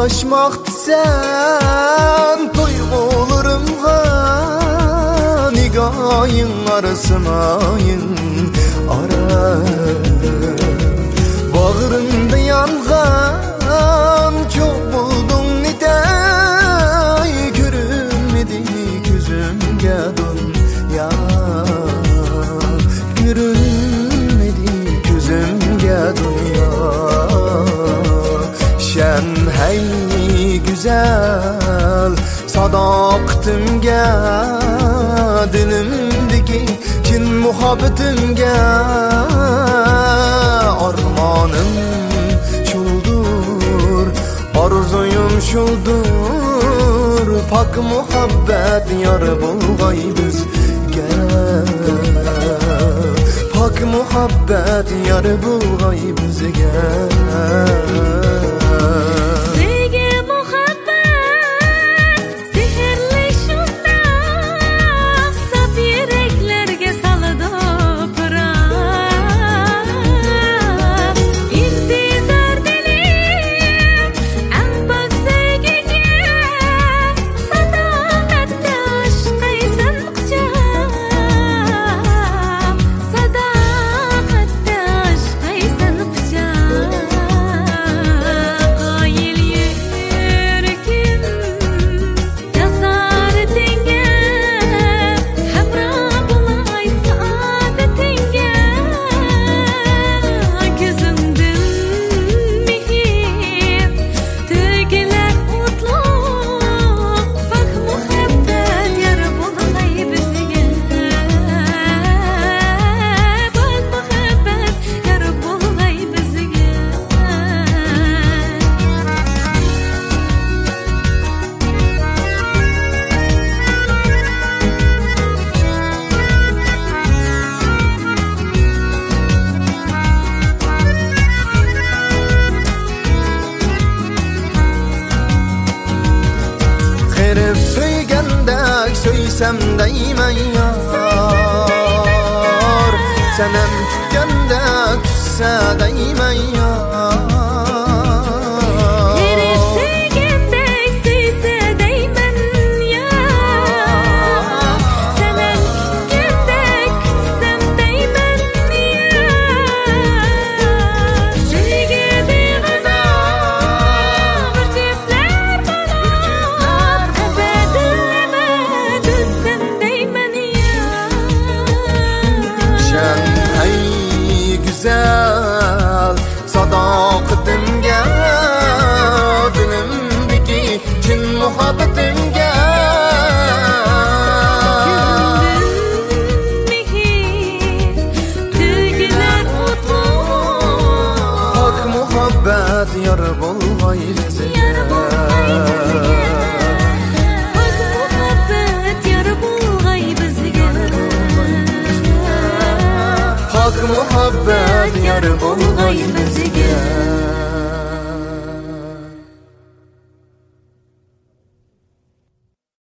aşmaktı sen Duygularımga Nigayın arasınayın Sadaqtimga Dilimdiki kin muhabbetimga Armanım şuldur Arzuyum şuldur. Pak muhabbet yar bulgay bizga Pak muhabbet yar bulgay bizga söygəndək söysəm dəymən yar. Sənəm kütkəndə chin muhabbetimga Hak muhabbet yar bulgay bizga Hak muhabbet yar bulgay bizga